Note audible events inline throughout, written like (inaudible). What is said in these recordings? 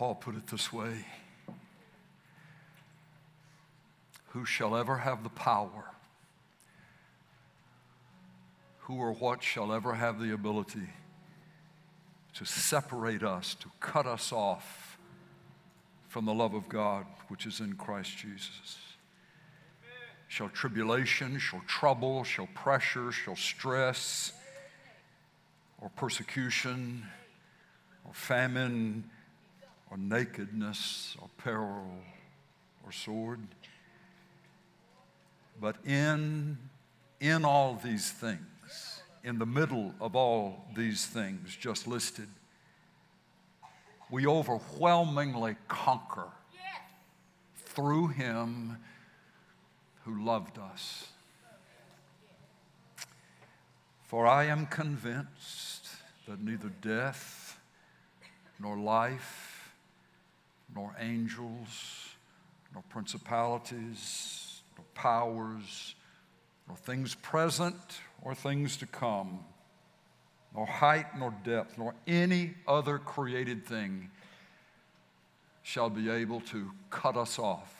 Paul put it this way Who shall ever have the power? Who or what shall ever have the ability to separate us, to cut us off from the love of God which is in Christ Jesus? Shall tribulation, shall trouble, shall pressure, shall stress, or persecution, or famine, or nakedness, or peril, or sword. But in, in all these things, in the middle of all these things just listed, we overwhelmingly conquer through him who loved us. For I am convinced that neither death, nor life, nor angels, nor principalities, nor powers, nor things present or things to come, nor height nor depth, nor any other created thing shall be able to cut us off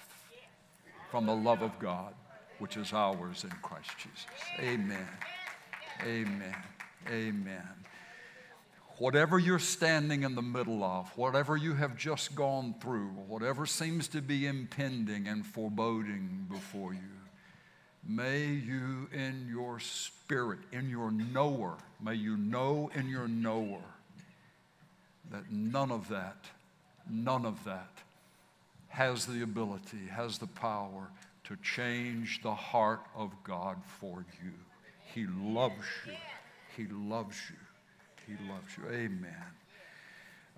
from the love of God, which is ours in Christ Jesus. Amen. Amen. Amen. Whatever you're standing in the middle of, whatever you have just gone through, whatever seems to be impending and foreboding before you, May you in your spirit, in your knower, may you know in your knower that none of that, none of that has the ability, has the power to change the heart of God for you. He loves you. He loves you. He loves you. Amen.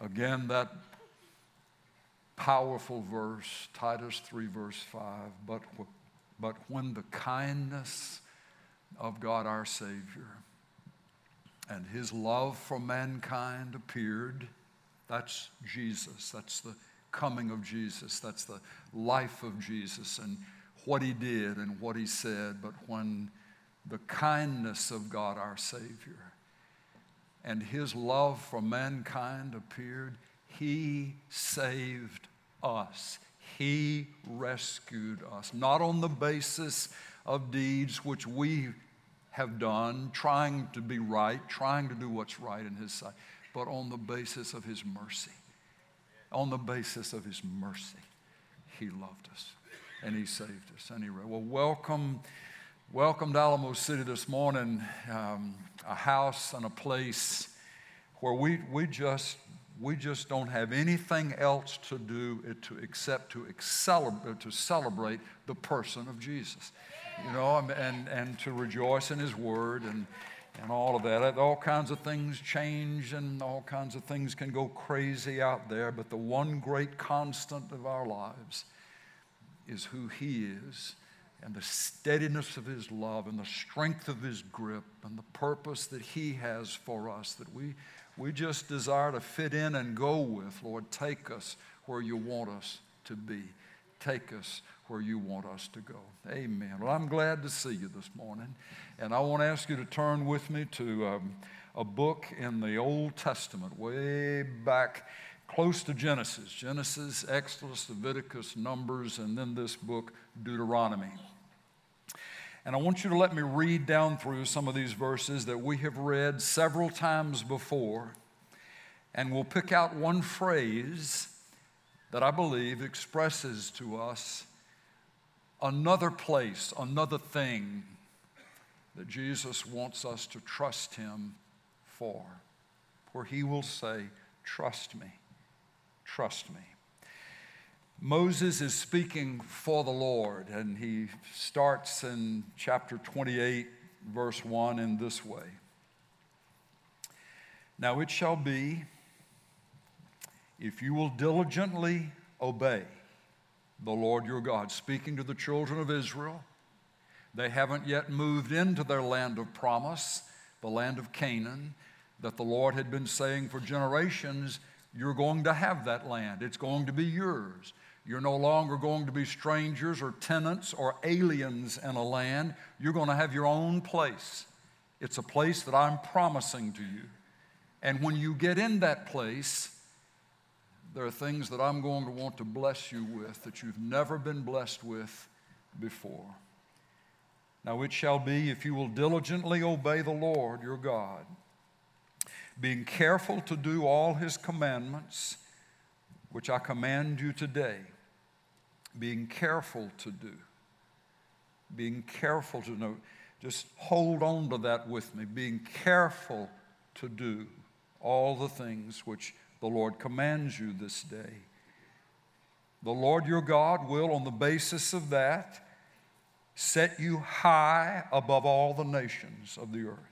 Again, that powerful verse, Titus 3, verse 5. But but when the kindness of God our Savior and his love for mankind appeared, that's Jesus. That's the coming of Jesus. That's the life of Jesus and what he did and what he said. But when the kindness of God our Savior and his love for mankind appeared, he saved us. He rescued us, not on the basis of deeds which we have done, trying to be right, trying to do what's right in His sight, but on the basis of His mercy. On the basis of His mercy, He loved us and He saved us. And He, well, welcome, welcome to Alamo City this morning, um, a house and a place where we, we just we just don't have anything else to do to, except to, celebrate, to celebrate the person of Jesus, you know, and, and to rejoice in His Word and, and all of that. All kinds of things change and all kinds of things can go crazy out there, but the one great constant of our lives is who He is and the steadiness of His love and the strength of His grip and the purpose that He has for us that we we just desire to fit in and go with. Lord, take us where you want us to be. Take us where you want us to go. Amen. Well, I'm glad to see you this morning. And I want to ask you to turn with me to um, a book in the Old Testament, way back close to Genesis Genesis, Exodus, Leviticus, Numbers, and then this book, Deuteronomy. And I want you to let me read down through some of these verses that we have read several times before. And we'll pick out one phrase that I believe expresses to us another place, another thing that Jesus wants us to trust Him for, where He will say, Trust me, trust me. Moses is speaking for the Lord, and he starts in chapter 28, verse 1, in this way Now it shall be, if you will diligently obey the Lord your God, speaking to the children of Israel, they haven't yet moved into their land of promise, the land of Canaan, that the Lord had been saying for generations, You're going to have that land, it's going to be yours. You're no longer going to be strangers or tenants or aliens in a land. You're going to have your own place. It's a place that I'm promising to you. And when you get in that place, there are things that I'm going to want to bless you with that you've never been blessed with before. Now it shall be if you will diligently obey the Lord your God, being careful to do all his commandments, which I command you today, being careful to do, being careful to know. Just hold on to that with me, being careful to do all the things which the Lord commands you this day. The Lord your God will, on the basis of that, set you high above all the nations of the earth.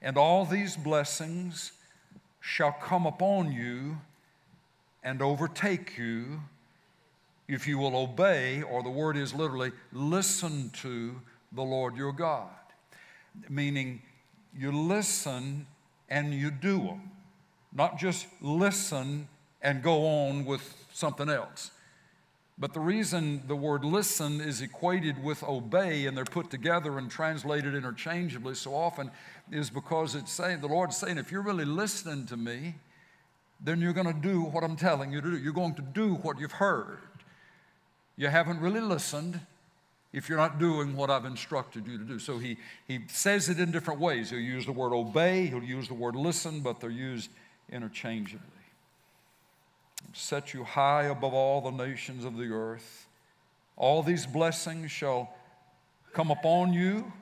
And all these blessings shall come upon you and overtake you if you will obey, or the word is literally, listen to the Lord your God. Meaning, you listen and you do them not just listen and go on with something else. But the reason the word listen is equated with obey and they're put together and translated interchangeably so often is because it's saying, the Lord's saying, if you're really listening to me, then you're going to do what I'm telling you to do. You're going to do what you've heard. You haven't really listened if you're not doing what I've instructed you to do. So he, he says it in different ways. He'll use the word obey, he'll use the word listen, but they're used interchangeably. Set you high above all the nations of the earth. All these blessings shall come upon you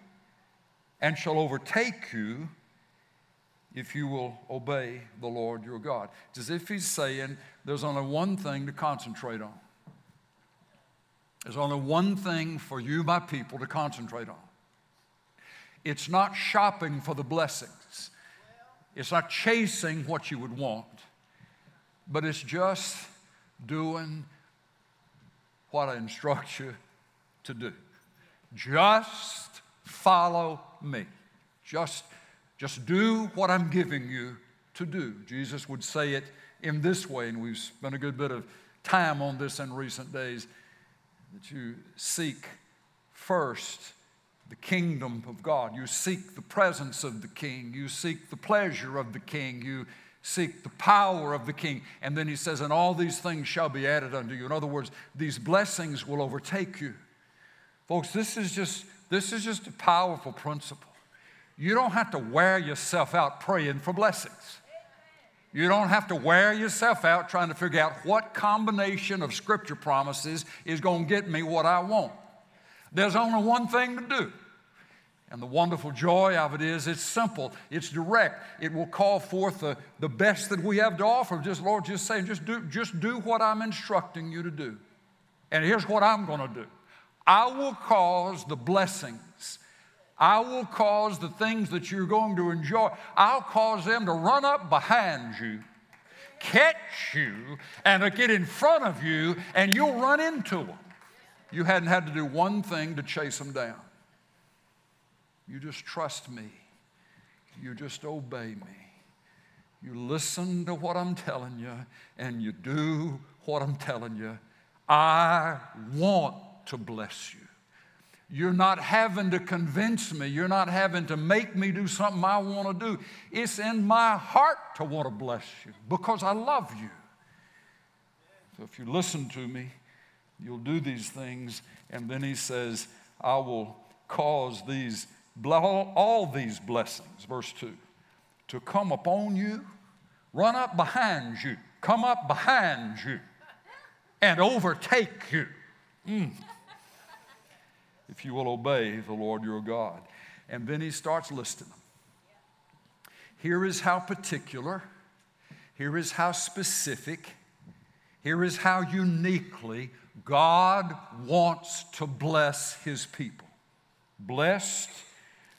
and shall overtake you if you will obey the Lord your God. It's as if he's saying there's only one thing to concentrate on. There's only one thing for you, my people, to concentrate on. It's not shopping for the blessings. It's not chasing what you would want, but it's just doing what I instruct you to do. Just follow me. Just, just do what I'm giving you to do. Jesus would say it in this way, and we've spent a good bit of time on this in recent days that you seek first the kingdom of God. You seek the presence of the king. You seek the pleasure of the king. You seek the power of the king. And then he says, and all these things shall be added unto you. In other words, these blessings will overtake you. Folks, this is just, this is just a powerful principle. You don't have to wear yourself out praying for blessings. You don't have to wear yourself out trying to figure out what combination of scripture promises is going to get me what I want. There's only one thing to do. And the wonderful joy of it is it's simple, it's direct. It will call forth the, the best that we have to offer. Just, Lord, just say, just do, just do what I'm instructing you to do. And here's what I'm going to do I will cause the blessings. I will cause the things that you're going to enjoy, I'll cause them to run up behind you, catch you, and get in front of you, and you'll run into them. You hadn't had to do one thing to chase them down. You just trust me. You just obey me. You listen to what I'm telling you and you do what I'm telling you. I want to bless you. You're not having to convince me. You're not having to make me do something I want to do. It's in my heart to want to bless you because I love you. So if you listen to me, You'll do these things. And then he says, I will cause these, all these blessings, verse 2, to come upon you, run up behind you, come up behind you, and overtake you. Mm. If you will obey the Lord your God. And then he starts listing them. Here is how particular, here is how specific, here is how uniquely God wants to bless his people. Blessed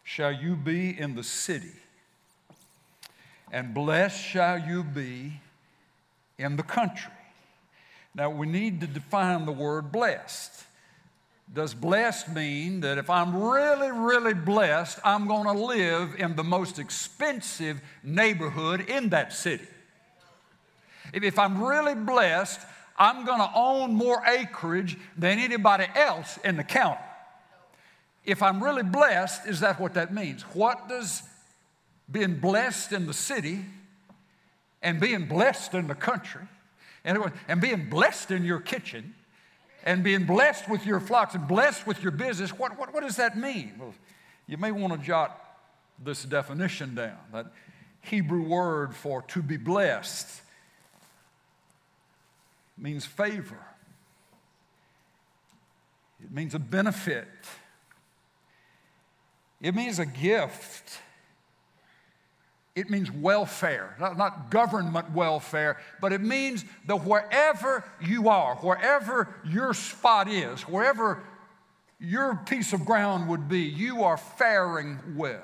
shall you be in the city, and blessed shall you be in the country. Now, we need to define the word blessed. Does blessed mean that if I'm really, really blessed, I'm going to live in the most expensive neighborhood in that city? If I'm really blessed, I'm going to own more acreage than anybody else in the county. If I'm really blessed, is that what that means? What does being blessed in the city and being blessed in the country and, and being blessed in your kitchen and being blessed with your flocks and blessed with your business, what, what, what does that mean? Well, you may want to jot this definition down that Hebrew word for to be blessed means favor, it means a benefit, it means a gift. It means welfare, not, not, government welfare, but it means that wherever you are, wherever your spot is, wherever your piece of ground would be, you are faring well.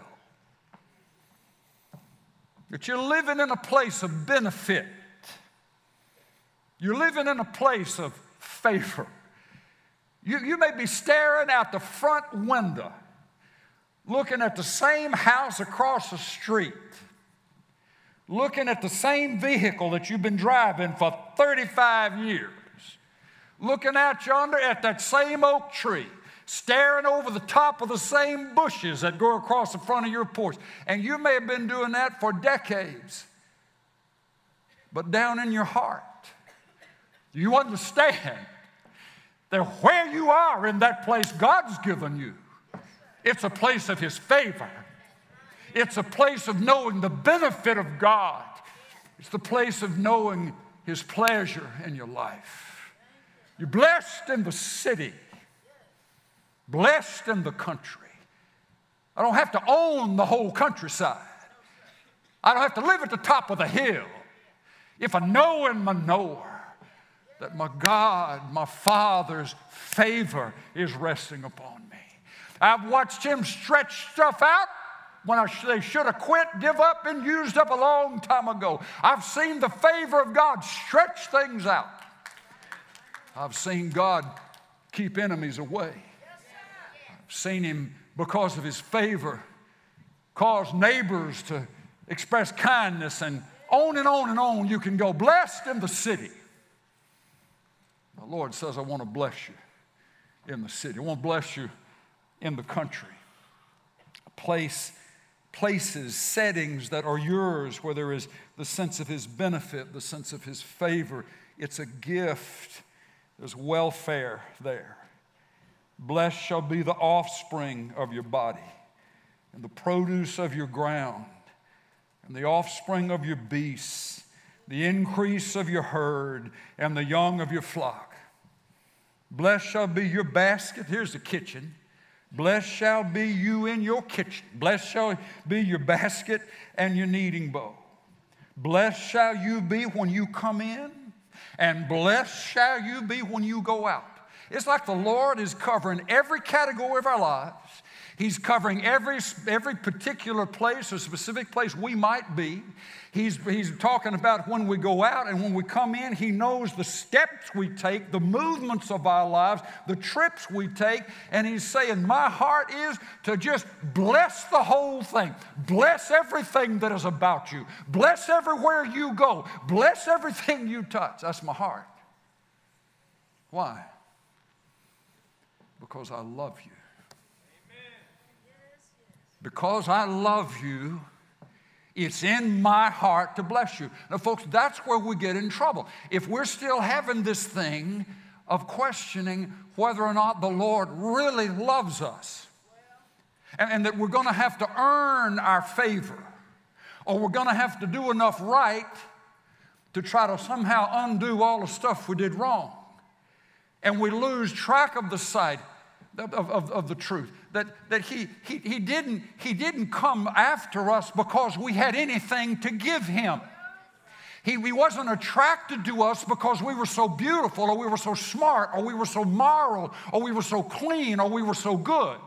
That you're living in a place of benefit. You're living in a place of favor. You, you may be staring out the front window, looking at the same house across the street, looking at the same vehicle that you've been driving for 35 years, looking out yonder at that same oak tree staring over the top of the same bushes that go across the front of your porch. And you may have been doing that for decades. But down in your heart, you understand that where you are in that place God's given you, it's a place of His favor. It's a place of knowing the benefit of God. It's the place of knowing His pleasure in your life. You're blessed in the city blessed in the country. I don't have to own the whole countryside. I don't have to live at the top of the hill. If I know in my knower that my God, my Father's favor is resting upon. I've watched Him stretch stuff out when I, they should have quit, give up, and used up a long time ago. I've seen the favor of God stretch things out. I've seen God keep enemies away I've seen him, because of his favor, cause neighbors to express kindness, and on and on and on you can go. Blessed in the city. The Lord says, I want to bless you in the city. I want to bless you in the country. Place, places, settings that are yours where there is the sense of His benefit, the sense of His favor. It's a gift. There's welfare there. Blessed shall be the offspring of your body, and the produce of your ground, and the offspring of your beasts, the increase of your herd, and the young of your flock. Blessed shall be your basket. Here's the kitchen. Blessed shall be you in your kitchen. Blessed shall be your basket and your kneading bowl. Blessed shall you be when you come in, and blessed shall you be when you go out. It's like the Lord is covering every category of our lives. He's covering every, every particular place or specific place we might be. He's, he's talking about when we go out and when we come in. He knows the steps we take, the movements of our lives, the trips we take. And he's saying, My heart is to just bless the whole thing. Bless everything that is about you. Bless everywhere you go. Bless everything you touch. That's my heart. Why? Because I love you. Because I love you, it's in my heart to bless you. Now, folks, that's where we get in trouble. If we're still having this thing of questioning whether or not the Lord really loves us, and, and that we're going to have to earn our favor, or we're going to have to do enough right to try to somehow undo all the stuff we did wrong, and we lose track of the sight of, of, of, the truth. That, that he, he, he, didn't, he didn't come after us because we had anything to give him. He, he wasn't attracted to us because we were so beautiful or we were so smart or we were so moral or we were so clean or we were so good.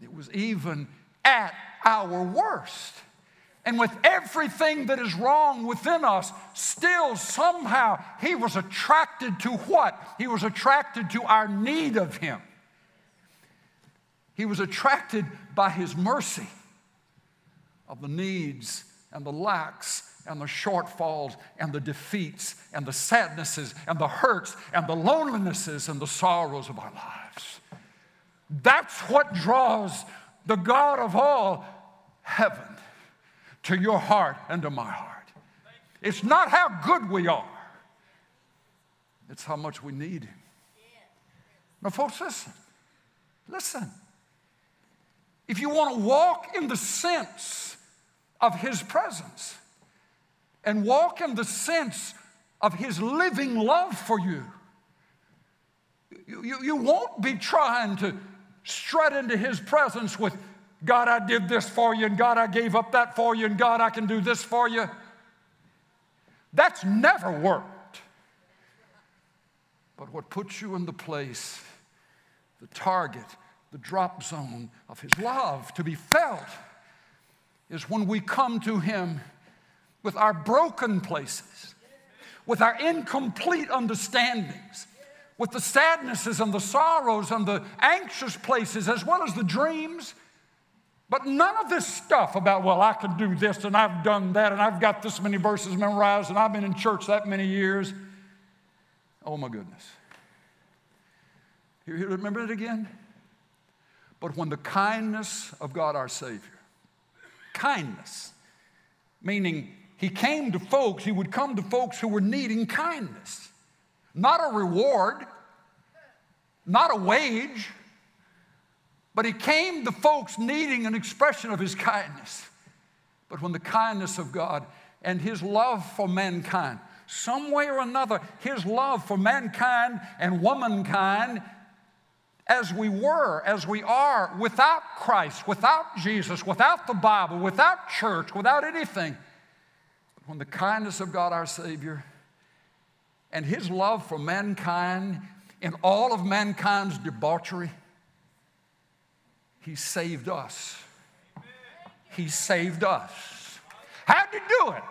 It was even at our worst and with everything that is wrong within us, still somehow he was attracted to what? He was attracted to our need of him. He was attracted by his mercy of the needs and the lacks and the shortfalls and the defeats and the sadnesses and the hurts and the lonelinesses and the sorrows of our lives. That's what draws the God of all heaven to your heart and to my heart. It's not how good we are, it's how much we need Him. Now, folks, listen. Listen. If you want to walk in the sense of His presence and walk in the sense of His living love for you, you, you, you won't be trying to strut into His presence with, God, I did this for you, and God, I gave up that for you, and God, I can do this for you. That's never worked. But what puts you in the place, the target, the drop zone of His love to be felt is when we come to Him with our broken places, with our incomplete understandings, with the sadnesses and the sorrows and the anxious places, as well as the dreams. But none of this stuff about, well, I can do this and I've done that and I've got this many verses memorized and I've been in church that many years. Oh my goodness. You remember it again? But when the kindness of God our Savior, kindness, meaning He came to folks, He would come to folks who were needing kindness, not a reward, not a wage, but He came to folks needing an expression of His kindness. But when the kindness of God and His love for mankind, some way or another, His love for mankind and womankind as we were, as we are, without Christ, without Jesus, without the Bible, without church, without anything. But when the kindness of God our Savior and His love for mankind in all of mankind's debauchery, He saved us. He saved us. How'd He do it?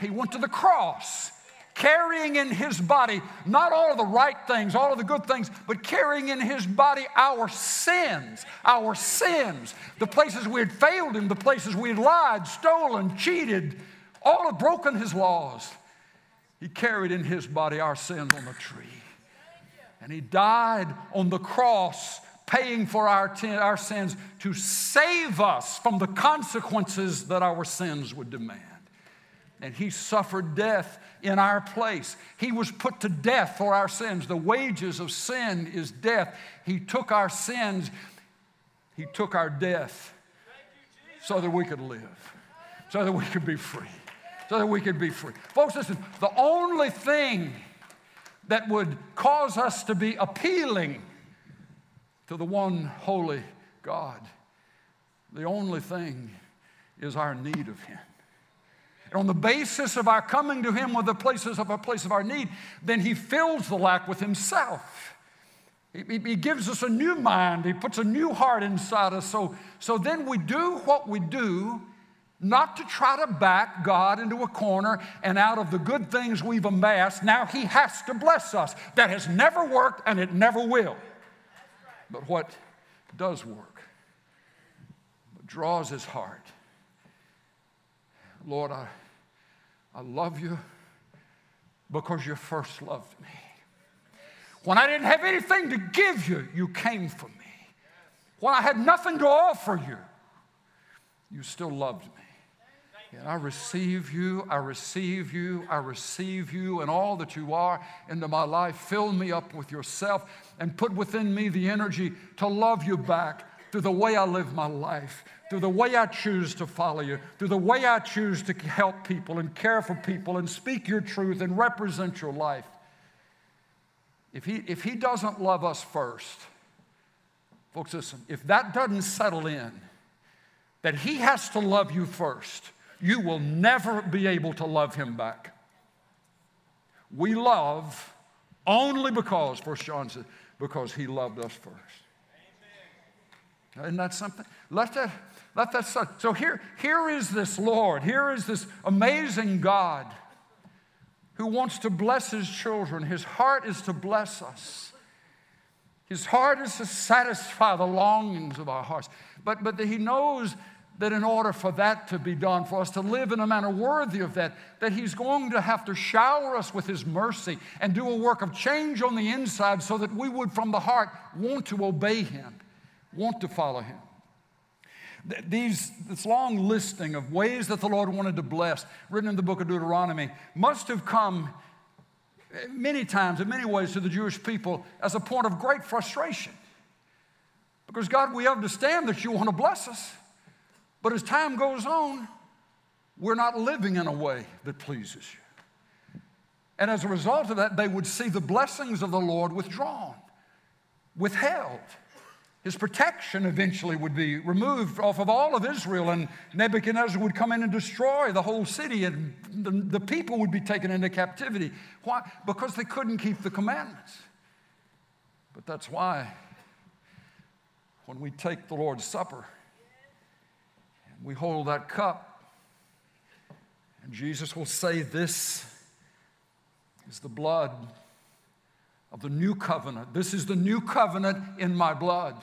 He went to the cross carrying in his body not all of the right things, all of the good things, but carrying in his body our sins, our sins, the places we had failed him, the places we had lied, stolen, cheated, all have broken his laws. He carried in his body our sins on the tree. And he died on the cross, paying for our, our sins to save us from the consequences that our sins would demand. And he suffered death in our place. He was put to death for our sins. The wages of sin is death. He took our sins, He took our death so that we could live, so that we could be free, so that we could be free. Folks, listen, the only thing that would cause us to be appealing to the one holy God, the only thing is our need of Him. On the basis of our coming to Him with the places of a place of our need, then He fills the lack with Himself. He, he gives us a new mind. He puts a new heart inside us. So, so then we do what we do, not to try to back God into a corner and out of the good things we've amassed, now He has to bless us. That has never worked and it never will. But what does work, draws His heart, Lord, I, I love you because you first loved me. When I didn't have anything to give you, you came for me. When I had nothing to offer you, you still loved me. And I receive you, I receive you, I receive you and all that you are into my life. Fill me up with yourself and put within me the energy to love you back through the way I live my life through the way I choose to follow you, through the way I choose to help people and care for people and speak your truth and represent your life. If he, if he doesn't love us first, folks, listen, if that doesn't settle in, that he has to love you first, you will never be able to love him back. We love only because, First John says, because he loved us first. Isn't that something? Let that, let that start. So here, here is this Lord, here is this amazing God who wants to bless his children. His heart is to bless us. His heart is to satisfy the longings of our hearts. But, but he knows that in order for that to be done, for us to live in a manner worthy of that, that He's going to have to shower us with His mercy and do a work of change on the inside so that we would, from the heart, want to obey Him, want to follow Him. These, this long listing of ways that the Lord wanted to bless, written in the book of Deuteronomy, must have come eh, many times, in many ways, to the Jewish people as a point of great frustration. Because, God, we understand that you want to bless us, but as time goes on, we're not living in a way that pleases you. And as a result of that, they would see the blessings of the Lord withdrawn, withheld. His protection eventually would be removed off of all of Israel, and Nebuchadnezzar would come in and destroy the whole city, and the, the people would be taken into captivity. Why? Because they couldn't keep the commandments. But that's why when we take the Lord's Supper and we hold that cup, and Jesus will say, This is the blood of the new covenant. This is the new covenant in my blood.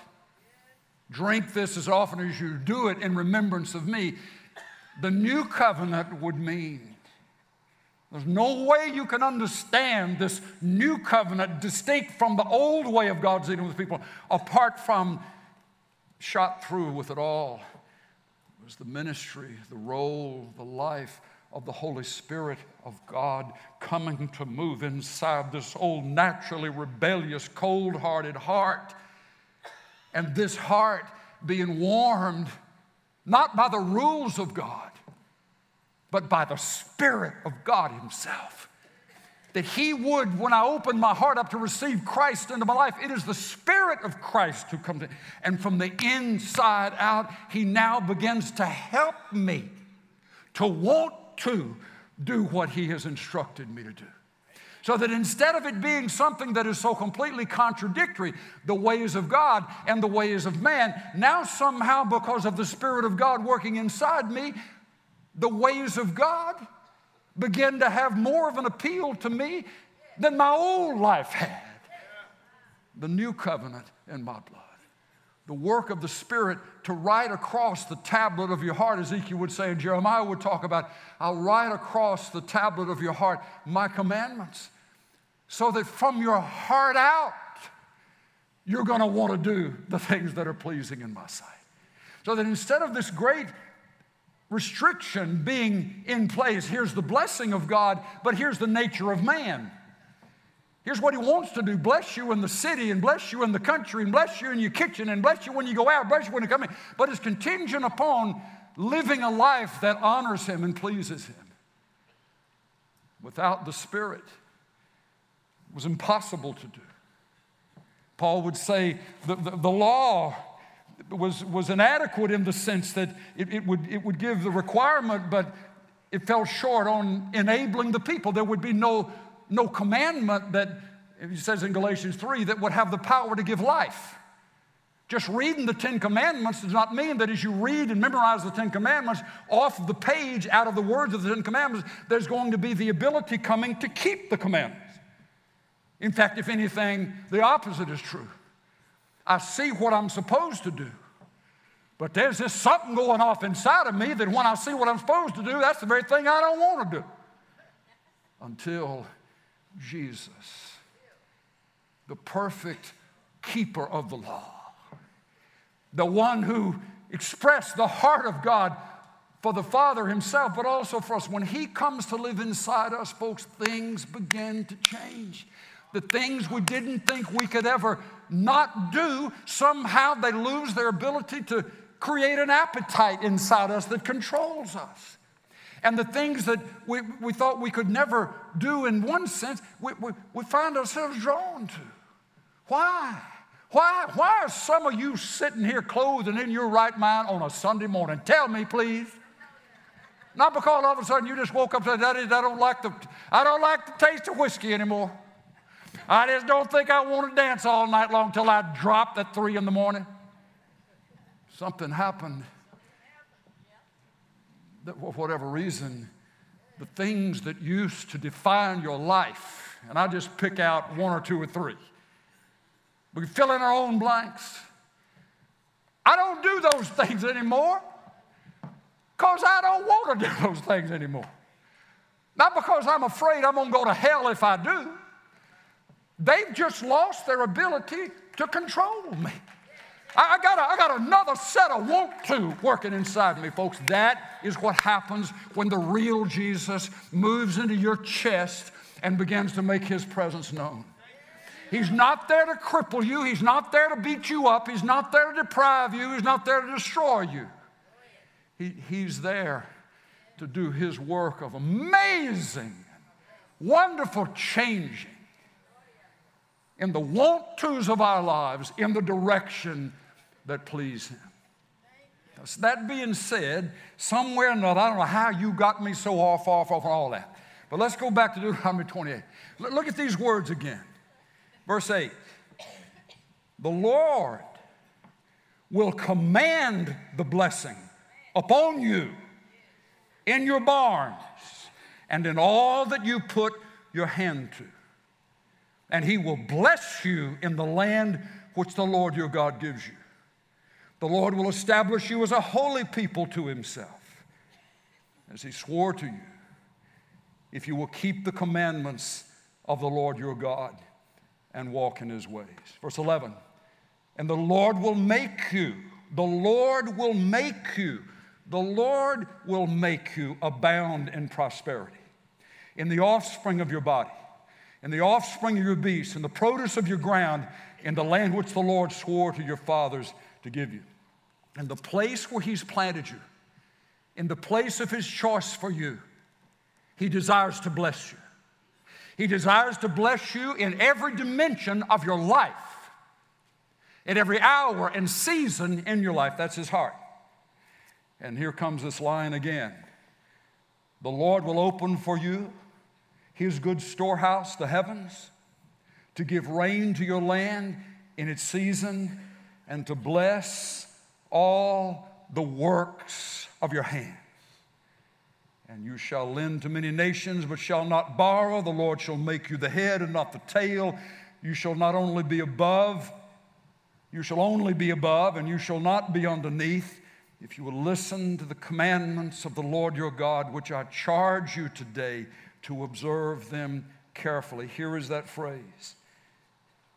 Drink this as often as you do it in remembrance of me. The new covenant would mean there's no way you can understand this new covenant distinct from the old way of God's dealing with people apart from shot through with it all it was the ministry, the role, the life of the Holy Spirit of God coming to move inside this old, naturally rebellious, cold hearted heart. And this heart being warmed not by the rules of God, but by the Spirit of God Himself that He would, when I open my heart up to receive Christ into my life, it is the Spirit of Christ who comes in. And from the inside out, He now begins to help me to want to do what He has instructed me to do. So that instead of it being something that is so completely contradictory, the ways of God and the ways of man, now somehow because of the Spirit of God working inside me, the ways of God begin to have more of an appeal to me than my old life had. The new covenant in my blood. The work of the Spirit to write across the tablet of your heart, Ezekiel would say, and Jeremiah would talk about, I'll write across the tablet of your heart my commandments, so that from your heart out, you're going to want to do the things that are pleasing in my sight. So that instead of this great restriction being in place. Here's the blessing of God, but here's the nature of man. Here's what he wants to do bless you in the city, and bless you in the country, and bless you in your kitchen, and bless you when you go out, bless you when you come in. But it's contingent upon living a life that honors him and pleases him. Without the Spirit, it was impossible to do. Paul would say the, the, the law was, was inadequate in the sense that it, it, would, it would give the requirement, but it fell short on enabling the people. There would be no, no commandment that, he says in Galatians 3, that would have the power to give life. Just reading the Ten Commandments does not mean that as you read and memorize the Ten Commandments off the page, out of the words of the Ten Commandments, there's going to be the ability coming to keep the commandments. In fact, if anything, the opposite is true. I see what I'm supposed to do. But there's this something going off inside of me that when I see what I'm supposed to do, that's the very thing I don't want to do. Until Jesus, the perfect keeper of the law, the one who expressed the heart of God for the Father Himself, but also for us. When He comes to live inside us, folks, things begin to change. The things we didn't think we could ever not do, somehow they lose their ability to create an appetite inside us that controls us. And the things that we, we thought we could never do in one sense, we, we, we find ourselves drawn to. Why? Why, why are some of you sitting here clothed and in your right mind on a Sunday morning? Tell me, please. Not because all of a sudden you just woke up and said, I don't like the, I don't like the taste of whiskey anymore. I just don't think I want to dance all night long till I drop at three in the morning. Something happened that, for whatever reason, the things that used to define your life, and I just pick out one or two or three. We fill in our own blanks. I don't do those (laughs) things anymore because I don't want to do (laughs) those things anymore. Not because I'm afraid I'm going to go to hell if I do. They've just lost their ability to control me. I, got, a, I got another set of want to working inside me, folks. That is what happens when the real Jesus moves into your chest and begins to make his presence known. He's not there to cripple you. He's not there to beat you up. He's not there to deprive you. He's not there to destroy you. He, he's there to do his work of amazing, wonderful changing in the want tos of our lives in the direction that please Him. So that being said, somewhere or another, I don't know how you got me so off, off, off, all that. But let's go back to Deuteronomy 28. Look at these words again. Verse 8 The Lord will command the blessing upon you in your barns and in all that you put your hand to. And he will bless you in the land which the Lord your God gives you. The Lord will establish you as a holy people to himself, as he swore to you, if you will keep the commandments of the Lord your God and walk in his ways. Verse 11, and the Lord will make you, the Lord will make you, the Lord will make you abound in prosperity, in the offspring of your body, in the offspring of your beasts, in the produce of your ground, in the land which the Lord swore to your fathers to give you in the place where He's planted you, in the place of His choice for you, He desires to bless you. He desires to bless you in every dimension of your life, in every hour and season in your life. That's His heart. And here comes this line again The Lord will open for you His good storehouse, the heavens, to give rain to your land in its season and to bless all the works of your hands. And you shall lend to many nations, but shall not borrow. The Lord shall make you the head and not the tail. You shall not only be above, you shall only be above, and you shall not be underneath. If you will listen to the commandments of the Lord your God, which I charge you today to observe them carefully. Here is that phrase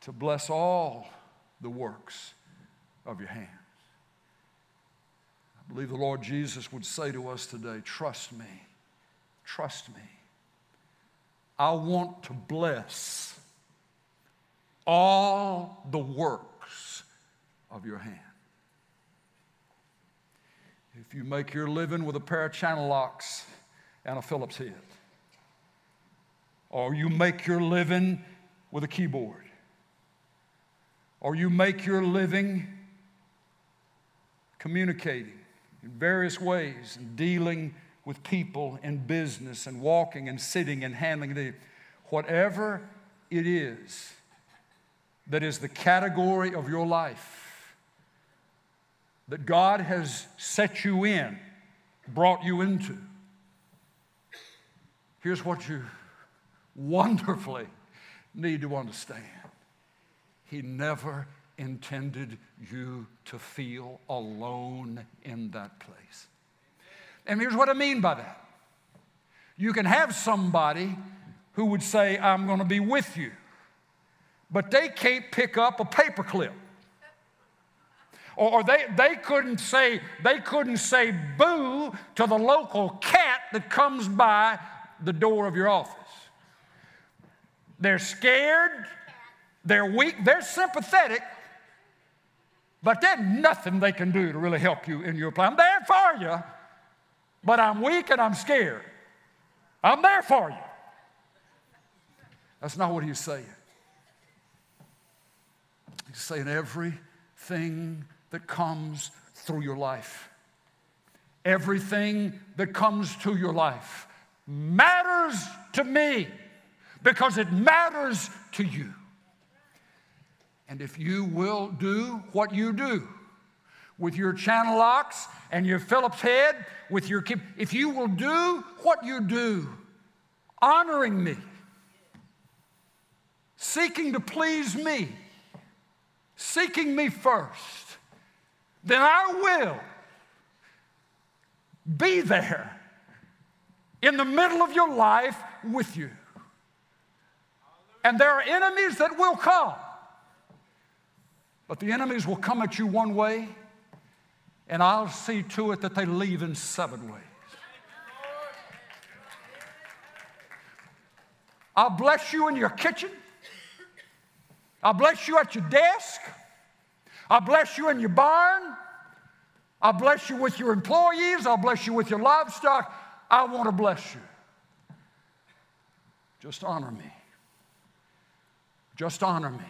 to bless all the works of your hands. I believe the Lord Jesus would say to us today trust me, trust me. I want to bless all the works of your hand. If you make your living with a pair of channel locks and a Phillips head, or you make your living with a keyboard, or you make your living communicating in various ways and dealing with people in business and walking and sitting and handling the whatever it is that is the category of your life that God has set you in, brought you into. Here's what you wonderfully need to understand He never intended you to feel alone in that place. And here's what I mean by that you can have somebody who would say, I'm going to be with you, but they can't pick up a paperclip. Or they, they couldn't say they couldn't say boo to the local cat that comes by the door of your office. They're scared, they're weak, they're sympathetic, but there's nothing they can do to really help you in your plan. I'm there for you, but I'm weak and I'm scared. I'm there for you. That's not what he's saying. He's saying everything that comes through your life, everything that comes to your life matters to me because it matters to you. And if you will do what you do with your channel locks and your Phillips head, with your if you will do what you do, honoring me, seeking to please me, seeking me first, then I will be there in the middle of your life with you. And there are enemies that will come. But the enemies will come at you one way, and I'll see to it that they leave in seven ways. I'll bless you in your kitchen. I'll bless you at your desk. I'll bless you in your barn. I'll bless you with your employees. I'll bless you with your livestock. I want to bless you. Just honor me. Just honor me.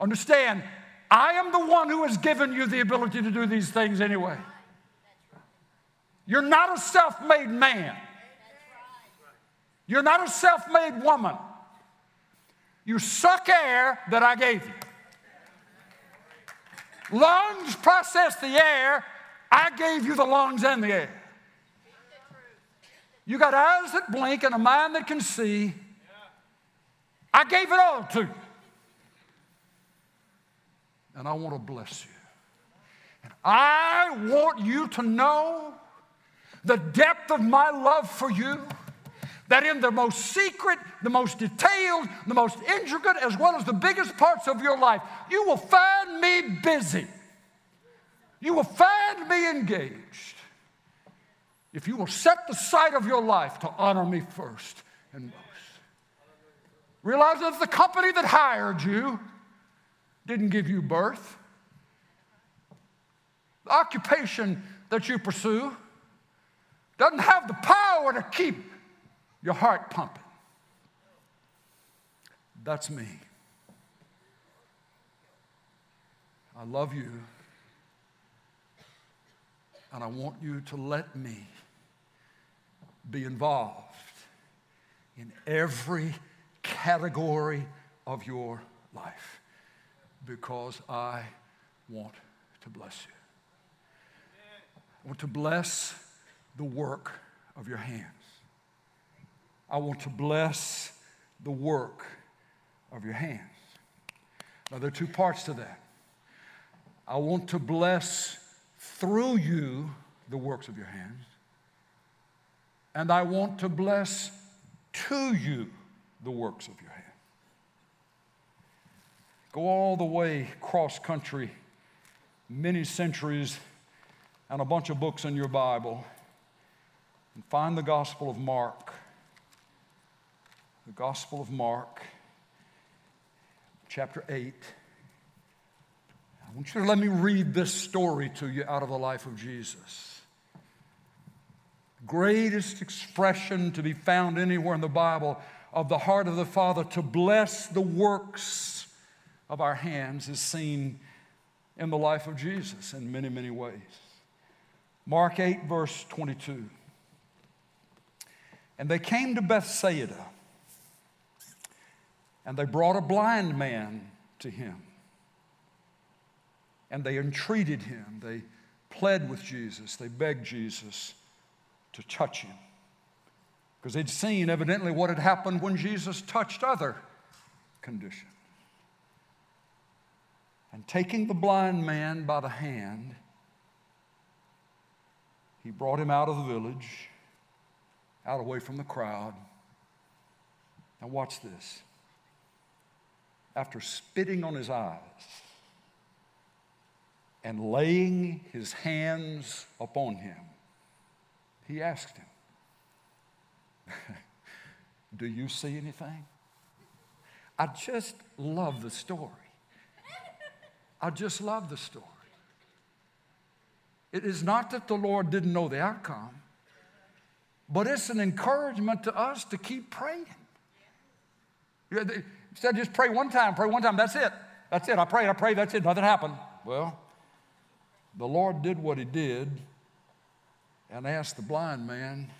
Understand, I am the one who has given you the ability to do these things anyway. You're not a self made man. You're not a self made woman. You suck air that I gave you. Lungs process the air. I gave you the lungs and the air. You got eyes that blink and a mind that can see. I gave it all to you. And I want to bless you. And I want you to know the depth of my love for you that in the most secret, the most detailed, the most intricate, as well as the biggest parts of your life, you will find me busy. You will find me engaged. If you will set the sight of your life to honor me first and. Realize that the company that hired you didn't give you birth. The occupation that you pursue doesn't have the power to keep your heart pumping. That's me. I love you, and I want you to let me be involved in every category of your life because I want to bless you. I want to bless the work of your hands. I want to bless the work of your hands. Now, there are two parts to that. I want to bless through you the works of your hands, and I want to bless to you the works of your hand. Go all the way cross country, many centuries, and a bunch of books in your Bible, and find the Gospel of Mark the Gospel of Mark, chapter 8. I want you to let me read this story to you out of the life of Jesus. Greatest expression to be found anywhere in the Bible of the heart of the Father to bless the works of our hands is seen in the life of Jesus in many, many ways. Mark 8, verse 22. And they came to Bethsaida. And they brought a blind man to him. And they entreated him. They pled with Jesus. They begged Jesus to touch him. Because they'd seen evidently what had happened when Jesus touched other conditions. And taking the blind man by the hand, he brought him out of the village, out away from the crowd. Now, watch this after spitting on his eyes and laying his hands upon him, he asked him, (laughs) Do you see anything? I just love the story. I just love the story. It is not that the Lord didn't know the outcome, but it's an encouragement to us to keep praying. Instead, of just pray one time, pray one time, that's it. That's it. I prayed, I prayed, that's it. Nothing happened. Well, the Lord did what He did and asked the blind man,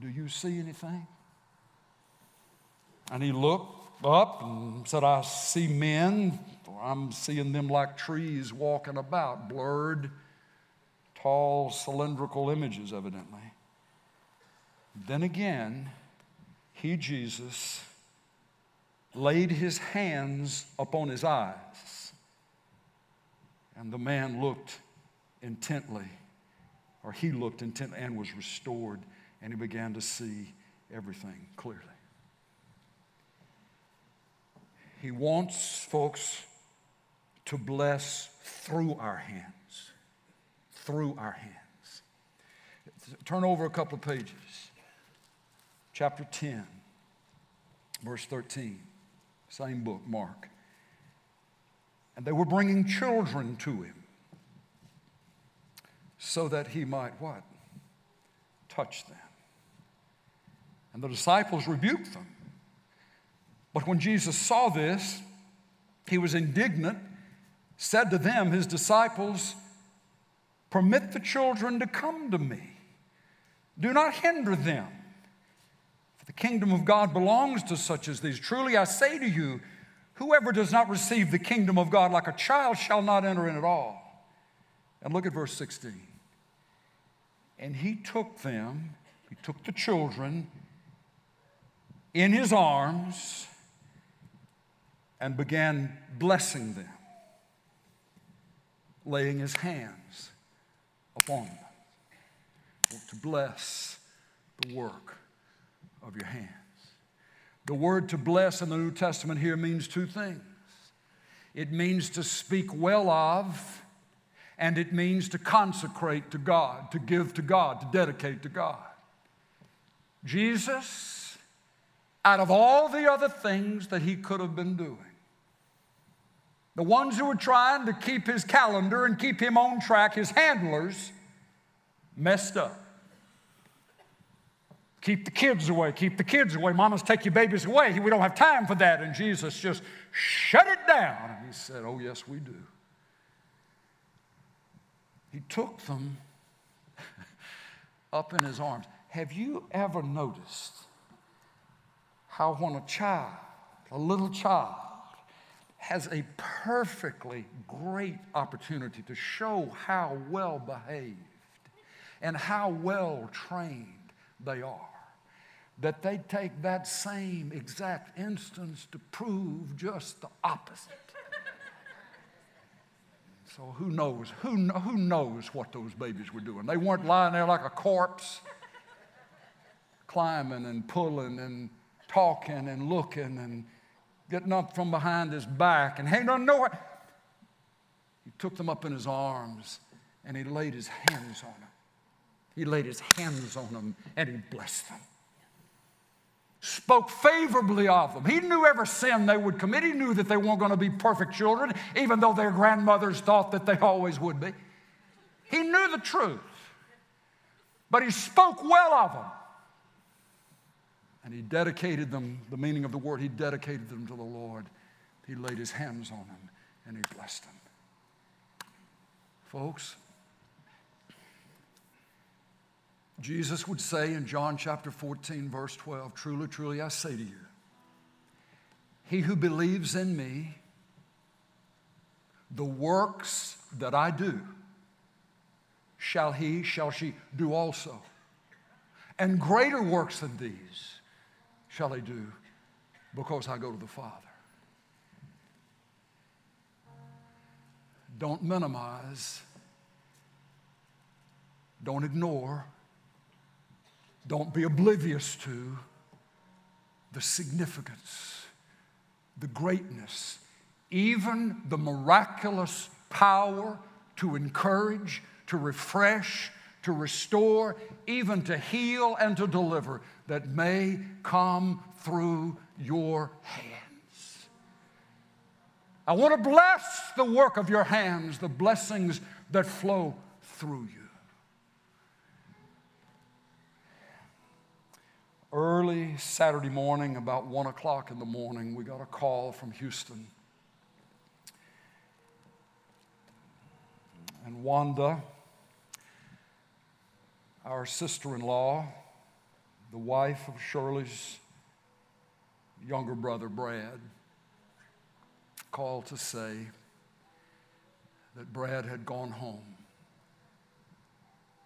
Do you see anything? And he looked up and said, I see men. I'm seeing them like trees walking about, blurred, tall, cylindrical images, evidently. Then again, he, Jesus, laid his hands upon his eyes. And the man looked intently, or he looked intently and was restored, and he began to see everything clearly. He wants folks to bless through our hands. Through our hands. Turn over a couple of pages. Chapter 10, verse 13. Same book, Mark. And they were bringing children to him so that he might what? Touch them. And the disciples rebuked them. But when Jesus saw this, he was indignant, said to them, his disciples, Permit the children to come to me. Do not hinder them. For the kingdom of God belongs to such as these. Truly I say to you, whoever does not receive the kingdom of God like a child shall not enter in at all. And look at verse 16. And he took them, he took the children in his arms and began blessing them, laying his hands upon them to bless the work of your hands. The word to bless in the New Testament here means two things it means to speak well of, and it means to consecrate to God, to give to God, to dedicate to God. Jesus, out of all the other things that he could have been doing, the ones who were trying to keep his calendar and keep him on track, his handlers, messed up. Keep the kids away, keep the kids away. Mamas, take your babies away. We don't have time for that. And Jesus just shut it down. And he said, Oh, yes, we do. He took them (laughs) up in his arms. Have you ever noticed how when a child, a little child, has a perfectly great opportunity to show how well behaved and how well trained they are. That they take that same exact instance to prove just the opposite. (laughs) So who knows? Who, who knows what those babies were doing? They weren't lying there like a corpse, climbing and pulling and talking and looking and getting up from behind his back and hanging on nowhere. He took them up in his arms and he laid his hands on them. He laid his hands on them and he blessed them. Spoke favorably of them. He knew every sin they would commit. He knew that they weren't going to be perfect children, even though their grandmothers thought that they always would be. He knew the truth, but he spoke well of them. And he dedicated them, the meaning of the word, he dedicated them to the Lord. He laid his hands on them and he blessed them. Folks, Jesus would say in John chapter 14, verse 12, Truly, truly, I say to you, he who believes in me, the works that I do, shall he, shall she do also. And greater works than these shall they do? Because I go to the Father. Don't minimize, don't ignore, don't be oblivious to the significance, the greatness, even the miraculous power to encourage, to refresh, to restore, even to heal and to deliver that may come through your hands. I want to bless the work of your hands, the blessings that flow through you. Early Saturday morning, about one o'clock in the morning, we got a call from Houston. And Wanda, our sister in law, the wife of Shirley's younger brother, Brad, called to say that Brad had gone home,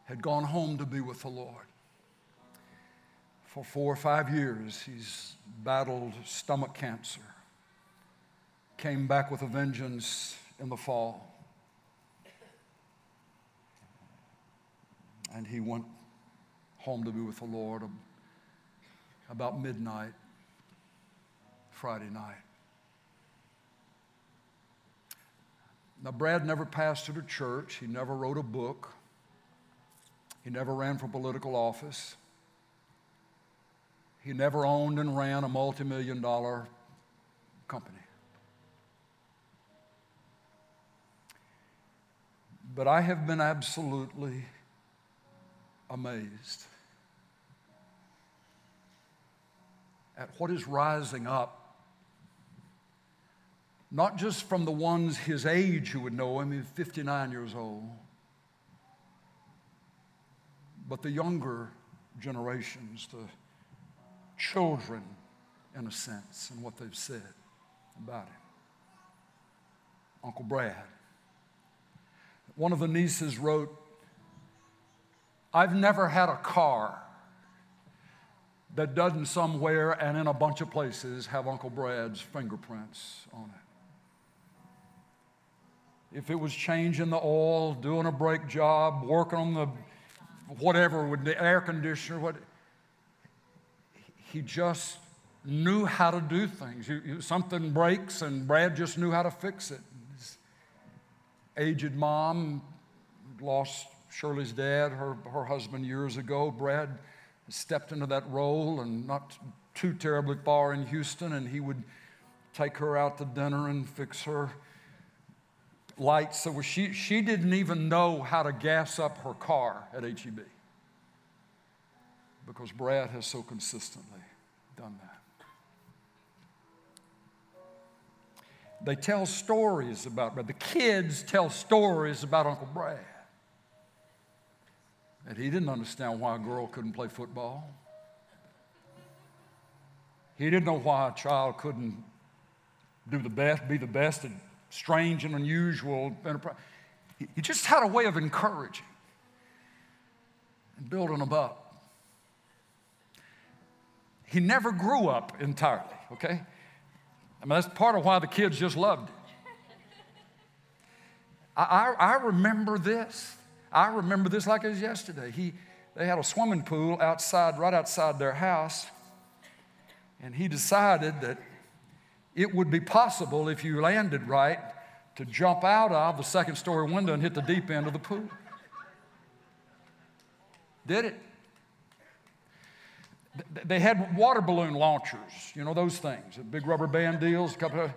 had gone home to be with the Lord. For four or five years, he's battled stomach cancer, came back with a vengeance in the fall. And he went home to be with the Lord about midnight Friday night. Now, Brad never pastored a church, he never wrote a book, he never ran for political office, he never owned and ran a multi million dollar company. But I have been absolutely amazed at what is rising up not just from the ones his age who would know him, he's 59 years old, but the younger generations, the children, in a sense, and what they've said about him. Uncle Brad. One of the nieces wrote, I've never had a car that doesn't somewhere and in a bunch of places have Uncle Brad's fingerprints on it if it was changing the oil, doing a brake job, working on the whatever with the air conditioner, what he just knew how to do things. something breaks, and Brad just knew how to fix it. His aged mom lost Shirley's dad, her, her husband, years ago. Brad stepped into that role, and not too terribly far in Houston, and he would take her out to dinner and fix her lights. So she, she didn't even know how to gas up her car at HEB because Brad has so consistently done that. They tell stories about Brad. The kids tell stories about Uncle Brad. And he didn't understand why a girl couldn't play football. He didn't know why a child couldn't do the best, be the best at strange and unusual enterprise. He just had a way of encouraging and building them up. He never grew up entirely, okay? I mean, that's part of why the kids just loved it. I, I, I remember this. I remember this like it was yesterday. He, they had a swimming pool outside, right outside their house, and he decided that it would be possible if you landed right to jump out of the second story window and hit the deep end of the pool. Did it? They had water balloon launchers, you know, those things, big rubber band deals. a couple of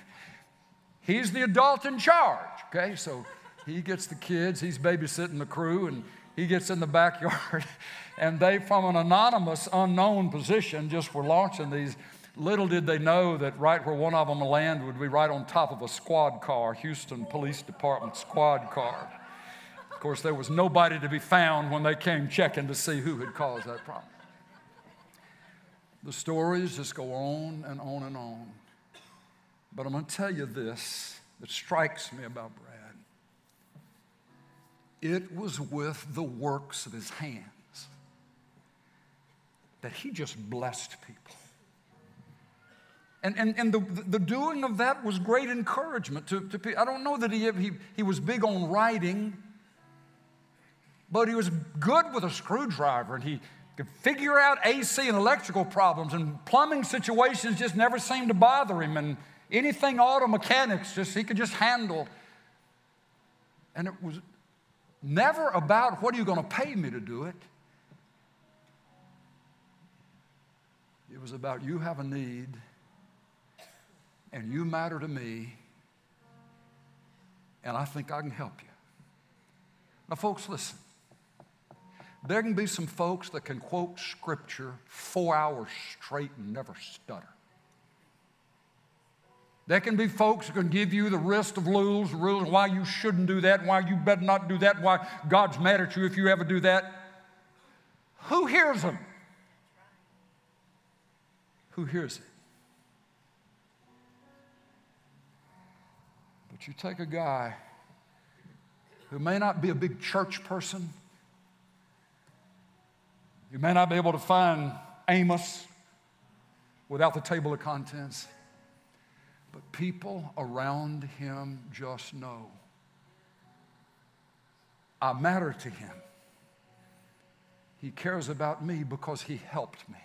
(laughs) he's the adult in charge, okay? So he gets the kids, he's babysitting the crew, and he gets in the backyard, (laughs) and they, from an anonymous, unknown position, just were launching these Little did they know that right where one of them landed would be right on top of a squad car, Houston Police Department squad car. Of course, there was nobody to be found when they came checking to see who had caused that problem. The stories just go on and on and on. But I'm going to tell you this that strikes me about Brad. It was with the works of his hands that he just blessed people. And, and, and the, the doing of that was great encouragement to, to people. I don't know that he, he, he was big on writing, but he was good with a screwdriver and he could figure out AC and electrical problems and plumbing situations just never seemed to bother him and anything auto mechanics just he could just handle. And it was never about what are you going to pay me to do it. It was about you have a need and you matter to me, and I think I can help you. Now, folks, listen. There can be some folks that can quote scripture four hours straight and never stutter. There can be folks who can give you the list of rules, rules why you shouldn't do that, why you better not do that, why God's mad at you if you ever do that. Who hears them? Who hears it? But you take a guy who may not be a big church person, you may not be able to find Amos without the table of contents, but people around him just know I matter to him. He cares about me because he helped me.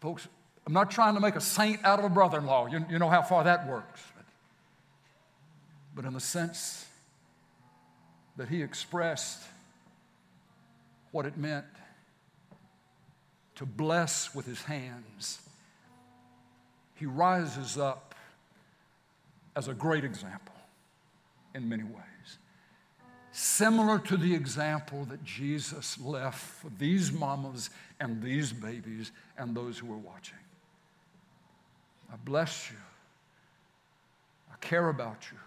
Folks, I'm not trying to make a saint out of a brother in law. You, you know how far that works. but in the sense that he expressed what it meant to bless with his hands. He rises up as a great example in many ways. Similar to the example that Jesus left for these mamas and these babies and those who are watching. I bless you. I care about you.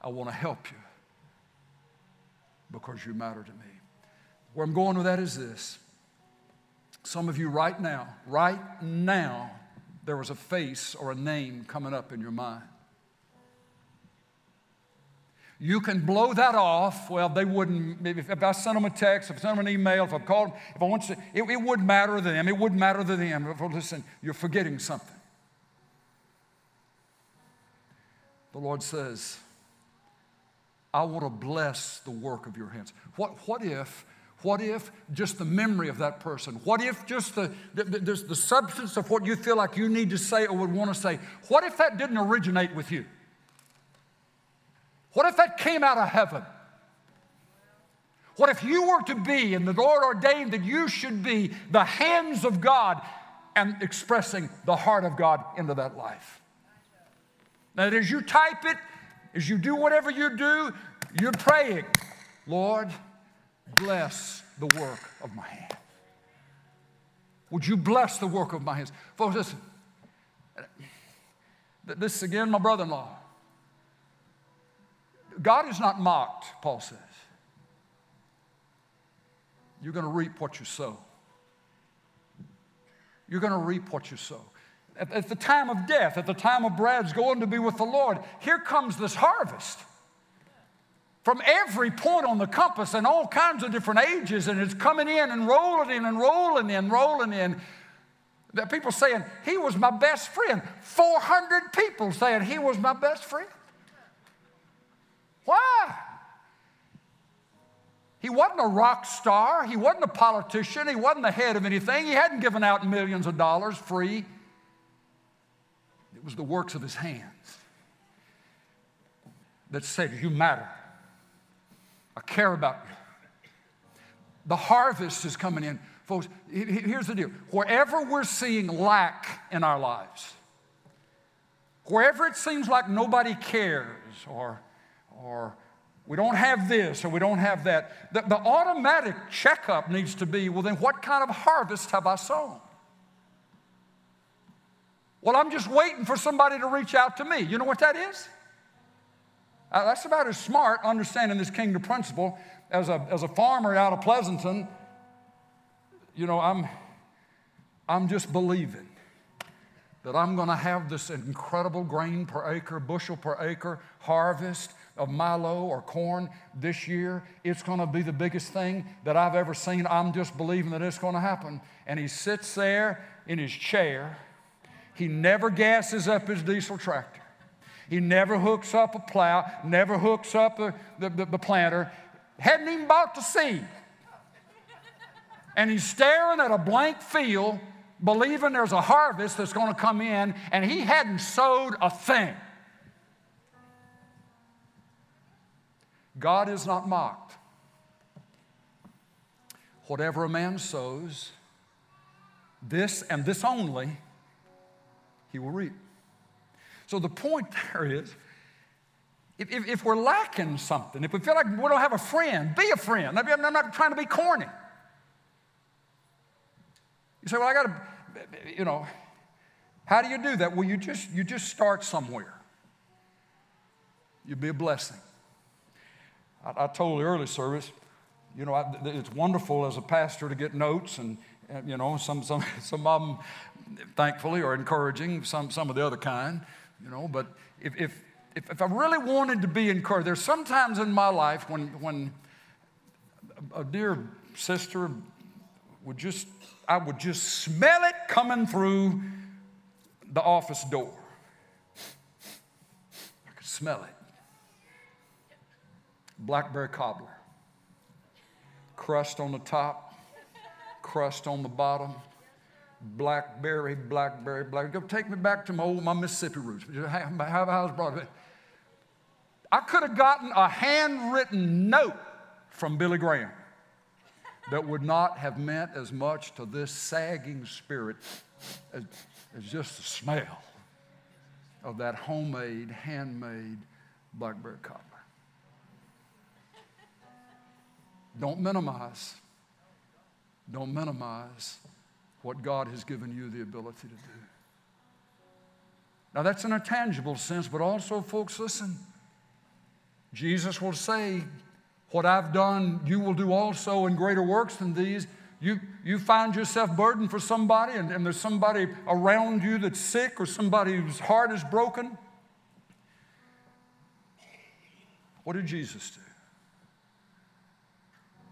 I want to help you because you matter to me. Where I'm going with that is this. Some of you right now, right now, there was a face or a name coming up in your mind. You can blow that off. Well, they wouldn't, if I sent them a text, if I sent them an email, if I called, them, if I want to, it, it wouldn't matter to them. It wouldn't matter to them. Listen, you're forgetting something. The Lord says, I want to bless the work of your hands. What, what if, what if just the memory of that person? What if just the, the, the, the substance of what you feel like you need to say or would want to say, what if that didn't originate with you? What if that came out of heaven? What if you were to be, and the Lord ordained that you should be, the hands of God and expressing the heart of God into that life? Now, as you type it, as you do whatever you do, you're praying, Lord, bless the work of my hands. Would you bless the work of my hands? Folks, listen. This again, my brother in law. God is not mocked, Paul says. You're going to reap what you sow. You're going to reap what you sow at, at the time of death, at the time of Brad's going to be with the Lord, here comes this harvest from every point on the compass and all kinds of different ages, and it's coming in and rolling in and rolling in, rolling in. That people saying, He was my best friend. 400 people saying, He was my best friend. Why? He wasn't a rock star. He wasn't a politician. He wasn't the head of anything. He hadn't given out millions of dollars free. It was the works of his hands that said, You matter. I care about you. The harvest is coming in. Folks, here's the deal wherever we're seeing lack in our lives, wherever it seems like nobody cares or, or we don't have this or we don't have that, the, the automatic checkup needs to be well, then what kind of harvest have I sown? Well, I'm just waiting for somebody to reach out to me. You know what that is? Uh, that's about as smart understanding this kingdom principle as a, as a farmer out of Pleasanton. You know, I'm, I'm just believing that I'm going to have this incredible grain per acre, bushel per acre harvest of milo or corn this year. It's going to be the biggest thing that I've ever seen. I'm just believing that it's going to happen. And he sits there in his chair he never gasses up his diesel tractor. He never hooks up a plow, never hooks up a, the, the, the planter, hadn't even bought the seed. And he's staring at a blank field, believing there's a harvest that's going to come in, and he hadn't sowed a thing. God is not mocked. Whatever a man sows, this and this only he will reap. So the point (laughs) there is if, if, if, we're lacking something, if we feel like we don't have a friend, be a friend. I'm not trying to be corny. You say, well, I got to, you know, how do you do that? Well, you just, you just start somewhere. You'll be a blessing. I, I told the early service, you know, I, it's wonderful as a pastor to get notes and, you know, some, some, (laughs) some of them thankfully, are encouraging, some, some of the other kind, you know. But if, if, if, if I really wanted to be encouraged, there's sometimes in my life when, when a dear sister would just, I would just smell it coming through the office door. I could smell it. Blackberry cobbler. Crust on the top, crust on the bottom blackberry, blackberry, blackberry. Go take me back to my old my Mississippi roots. How, how's Broadway? I could have gotten a handwritten note from Billy Graham that would not have meant as much to this sagging spirit as, as just the smell of that homemade, handmade blackberry cobbler. Don't minimize. Don't minimize what God has given you the ability to do. Now, that's in a tangible sense, but also, folks, listen. Jesus will say, What I've done, you will do also in greater works than these. You, you find yourself burdened for somebody, and, and there's somebody around you that's sick or somebody whose heart is broken. What did Jesus do?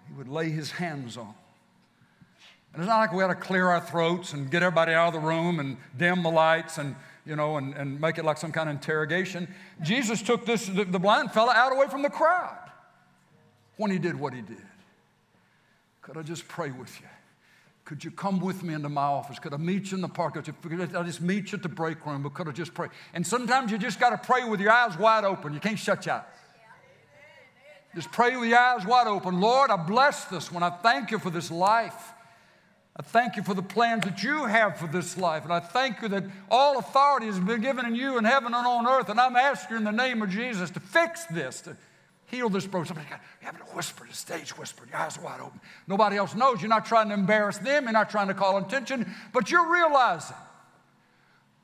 He would lay his hands on. And it's not like we had to clear our throats and get everybody out of the room and dim the lights and you know, and, and make it like some kind of interrogation. Jesus took this, the, the blind fella out away from the crowd when he did what he did. Could I just pray with you? Could you come with me into my office? Could I meet you in the park? Could I just meet you at the break room? But could I just pray? And sometimes you just got to pray with your eyes wide open. You can't shut your eyes. Just pray with your eyes wide open. Lord, I bless this one. I thank you for this life. I thank you for the plans that you have for this life. And I thank you that all authority has been given in you in heaven and on earth. And I'm asking in the name of Jesus to fix this, to heal this broken. Somebody got, you having to whisper, the stage whisper, your eyes wide open. Nobody else knows. You're not trying to embarrass them. You're not trying to call attention, but you're realizing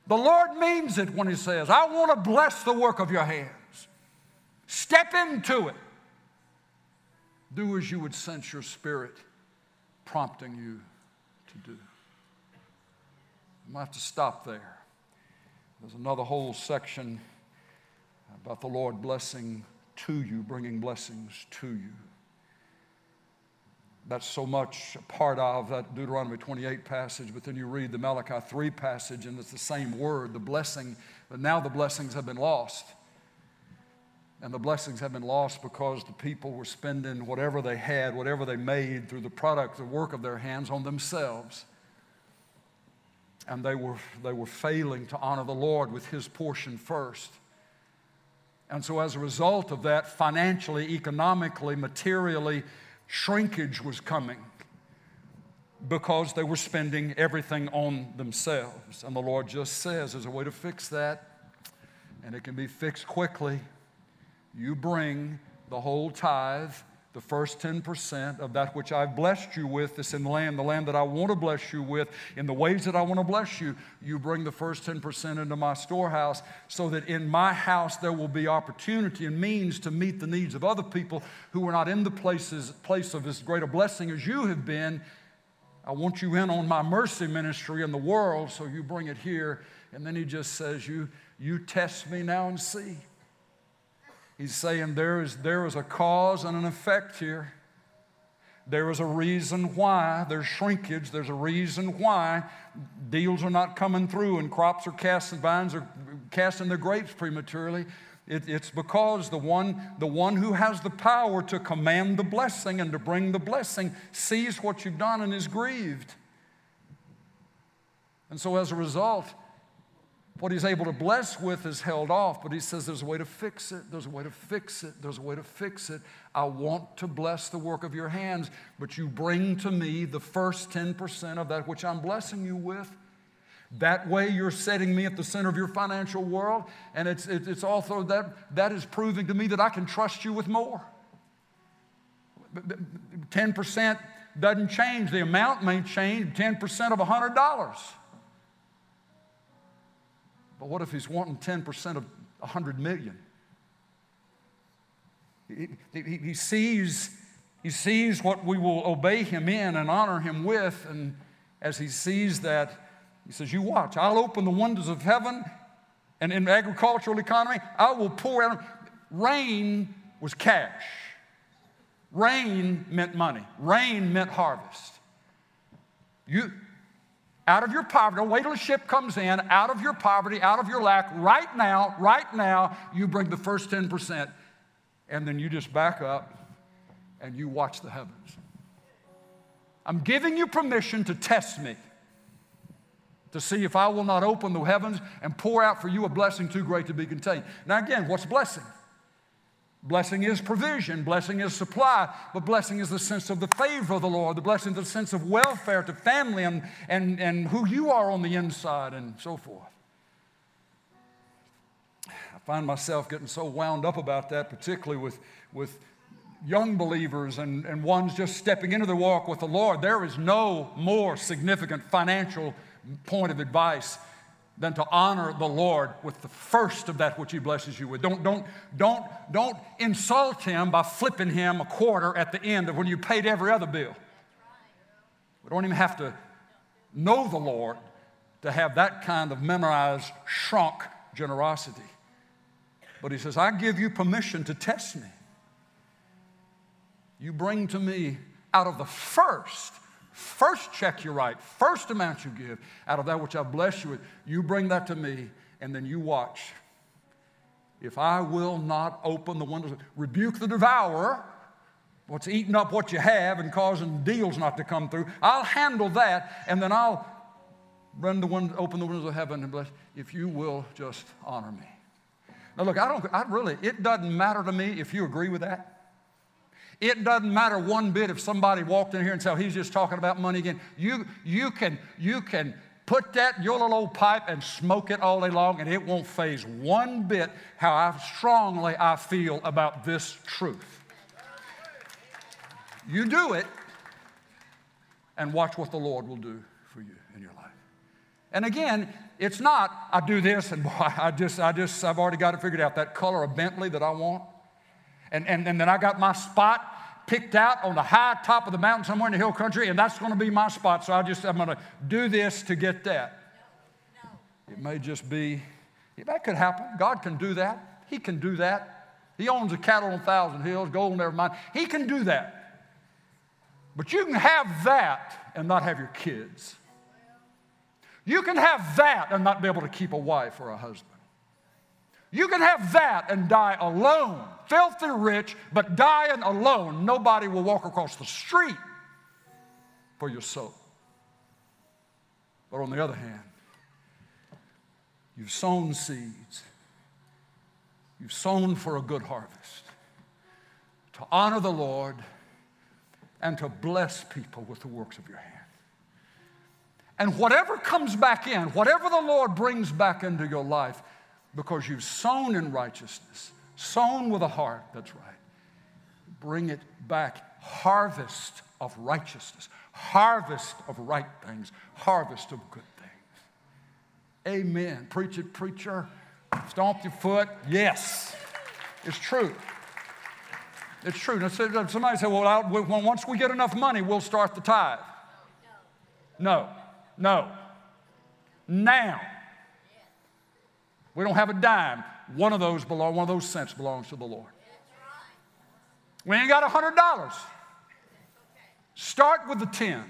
the Lord means it when He says, I want to bless the work of your hands. Step into it. Do as you would sense your spirit prompting you to do. I'm going to have to stop there. There's another whole section about the Lord blessing to you, bringing blessings to you. That's so much a part of that Deuteronomy 28 passage, but then you read the Malachi 3 passage, and it's the same word, the blessing, but now the blessings have been lost. And the blessings have been lost because the people were spending whatever they had, whatever they made through the product, the work of their hands on themselves. And they were, they were failing to honor the Lord with His portion first. And so, as a result of that, financially, economically, materially, shrinkage was coming because they were spending everything on themselves. And the Lord just says there's a way to fix that, and it can be fixed quickly you bring the whole tithe, the first 10% of that which I've blessed you with, that's in the land, the land that I want to bless you with, in the ways that I want to bless you, you bring the first 10% into my storehouse so that in my house there will be opportunity and means to meet the needs of other people who are not in the places, place of as great a blessing as you have been. I want you in on my mercy ministry in the world, so you bring it here. And then he just says, You, you test me now and see. He's saying there is, there is a cause and an effect here. There is a reason why there's shrinkage. There's a reason why deals are not coming through and crops are casting, vines are casting their grapes prematurely. It, it's because the one, the one who has the power to command the blessing and to bring the blessing sees what you've done and is grieved. And so as a result, what he's able to bless with is held off, but he says there's a way to fix it. There's a way to fix it. There's a way to fix it. I want to bless the work of your hands, but you bring to me the first 10% of that which I'm blessing you with. That way, you're setting me at the center of your financial world, and it's, it's also that, that is proving to me that I can trust you with more. 10% doesn't change, the amount may change 10% of $100. But what if he's wanting 10% of 100 million? He, he, he, sees, he sees what we will obey him in and honor him with. And as he sees that, he says, You watch, I'll open the windows of heaven. And in agricultural economy, I will pour out. Rain was cash. Rain meant money. Rain meant harvest. You, out of your poverty. Wait till the ship comes in. Out of your poverty, out of your lack, right now, right now, you bring the first 10%. And then you just back up and you watch the heavens. I'm giving you permission to test me, to see if I will not open the heavens and pour out for you a blessing too great to be contained. Now, again, what's blessing? Blessing is provision, blessing is supply, but blessing is the sense of the favor of the Lord, the blessing is the sense of welfare to family and, and, and who you are on the inside and so forth. I find myself getting so wound up about that, particularly with, with young believers and, and ones just stepping into the walk with the Lord. There is no more significant financial point of advice than to honor the Lord with the first of that which He blesses you with. Don't, don't, don't, don't insult Him by flipping Him a quarter at the end of when you paid every other bill. We don't even have to know the Lord to have that kind of memorized, shrunk generosity. But He says, I give you permission to test me. You bring to me out of the first First check you write, first amount you give out of that which I bless you with, you bring that to me, and then you watch. If I will not open the windows, rebuke the devourer, what's eating up what you have and causing deals not to come through, I'll handle that, and then I'll run the open the windows of heaven and bless, if you will just honor me. Now, look, I don't, I really, it doesn't matter to me if you agree with that. It doesn't matter one bit if somebody walked in here and said, he's just talking about money again. You, you, can, you can put that your little old pipe and smoke it all day long, and it won't faze one bit how I strongly I feel about this truth. You do it, and watch what the Lord will do for you in your life. And again, it's not I do this and boy, (laughs) I just, I just, I've already got it figured out. That color of Bentley that I want. And, and, and then I got my spot picked out on the high top of the mountain somewhere in the hill country, and that's going to be my spot. So I just, I'm going to do this to get that. It may just be, that could happen. God can do that. He can do that. He owns the cattle on a thousand hills, gold never mind. He can do that. But you can have that and not have your kids. You can have that and not be able to keep a wife or a husband. You can have that and die alone, filthy rich, but dying alone. Nobody will walk across the street for your soul. But on the other hand, you've sown seeds, you've sown for a good harvest to honor the Lord and to bless people with the works of your hand. And whatever comes back in, whatever the Lord brings back into your life, because you've sown in righteousness, sown with a heart, that's right. Bring it back. Harvest of righteousness, harvest of right things, harvest of good things. Amen. Preach it, preacher. Stomp your foot. Yes, it's true. It's true. Now, somebody said, well, I'll, once we get enough money, we'll start the tithe. No, no. Now. We don't have a dime. One of those belong, one of those cents belongs to the Lord. We ain't got a hundred dollars. Start with the ten.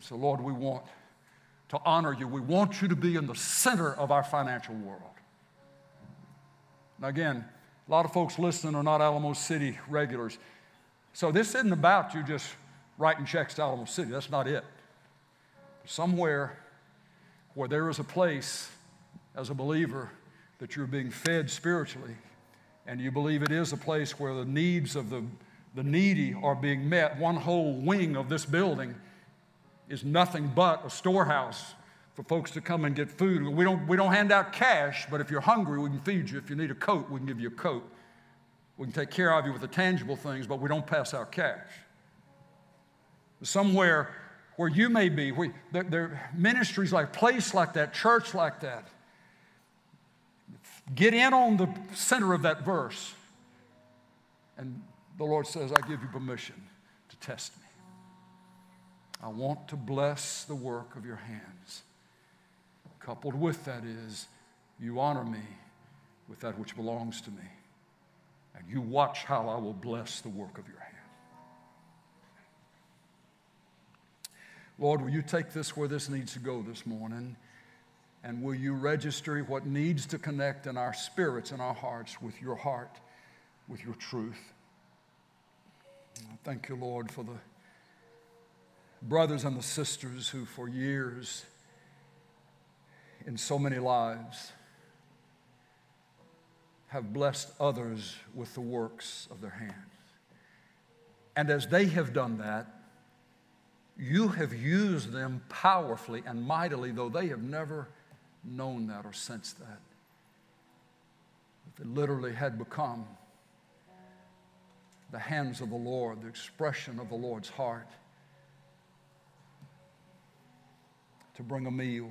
So, Lord, we want to honor you. We want you to be in the center of our financial world. Now, again, a lot of folks listening are not Alamo City regulars. So, this isn't about you just writing checks to Alamo City. That's not it. Somewhere where there is a place as a believer that you're being fed spiritually, and you believe it is a place where the needs of the, the needy are being met, one whole wing of this building is nothing but a storehouse for folks to come and get food. We don't, we don't hand out cash, but if you're hungry, we can feed you. If you need a coat, we can give you a coat. We can take care of you with the tangible things, but we don't pass out cash. Somewhere where you may be. We, there, there are ministries like place like that, church like that. Get in on the center of that verse. And the Lord says, I give you permission to test me. I want to bless the work of your hands. Coupled with that is, you honor me with that which belongs to me. And you watch how I will bless the work of your hands. Lord, will you take this where this needs to go this morning? And will you register what needs to connect in our spirits and our hearts with your heart, with your truth? Thank you, Lord, for the brothers and the sisters who, for years, in so many lives, have blessed others with the works of their hands. And as they have done that, you have used them powerfully and mightily, though they have never known that or sensed that. They literally had become the hands of the Lord, the expression of the Lord's heart to bring a meal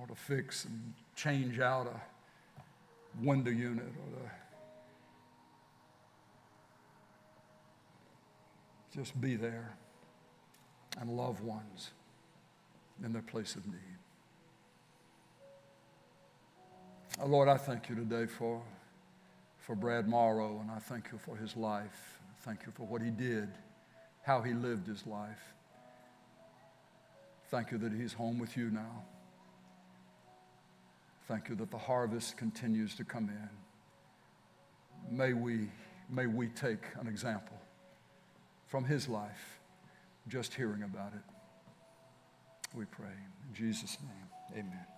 or to fix and change out a window unit or to Just be there and love ones in their place of need. Oh, Lord, I thank you today for, for Brad Morrow, and I thank you for his life. Thank you for what he did, how he lived his life. Thank you that he's home with you now. Thank you that the harvest continues to come in. May we, may we take an example from his life, just hearing about it. We pray. In Jesus' name, amen.